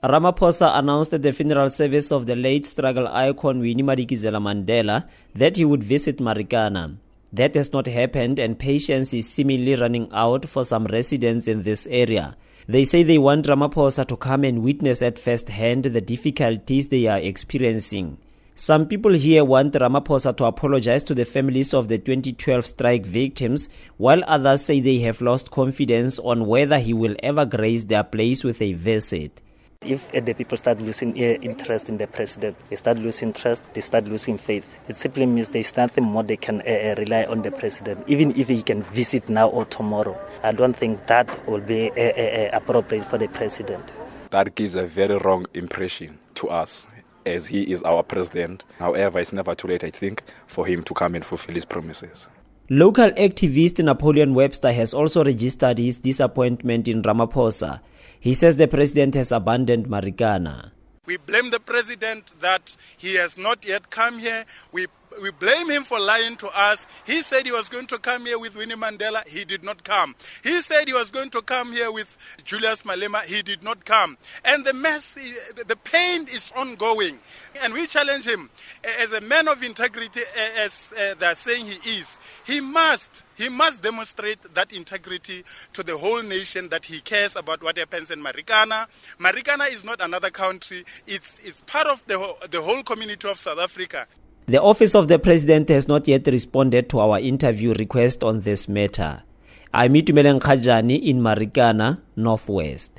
Ramaphosa announced at the funeral service of the late struggle icon Winnie Madikizela Mandela that he would visit Marikana. That has not happened and patience is seemingly running out for some residents in this area. They say they want Ramaphosa to come and witness at first hand the difficulties they are experiencing. Some people here want Ramaphosa to apologize to the families of the 2012 strike victims, while others say they have lost confidence on whether he will ever grace their place with a visit. If the people start losing interest in the president, they start losing trust, they start losing faith. It simply means there's nothing more they can uh, rely on the president, even if he can visit now or tomorrow. I don't think that will be uh, uh, appropriate for the president. That gives a very wrong impression to us as he is our president. However, it's never too late, I think, for him to come and fulfill his promises. Local activist Napoleon Webster has also registered his disappointment in Ramaphosa. He says the president has abandoned Marikana. We blame the president that he has not yet come here. We we blame him for lying to us. He said he was going to come here with Winnie Mandela. He did not come. He said he was going to come here with Julius Malema. He did not come. And the mess, the pain is ongoing. And we challenge him as a man of integrity, as uh, they're saying he is. He must, he must demonstrate that integrity to the whole nation that he cares about what happens in Marikana. Marikana is not another country. It's, it's part of the, the whole community of South Africa. The office of the president has not yet responded to our interview request on this matter. I'm Itumeleng Khajani in Marikana, Northwest.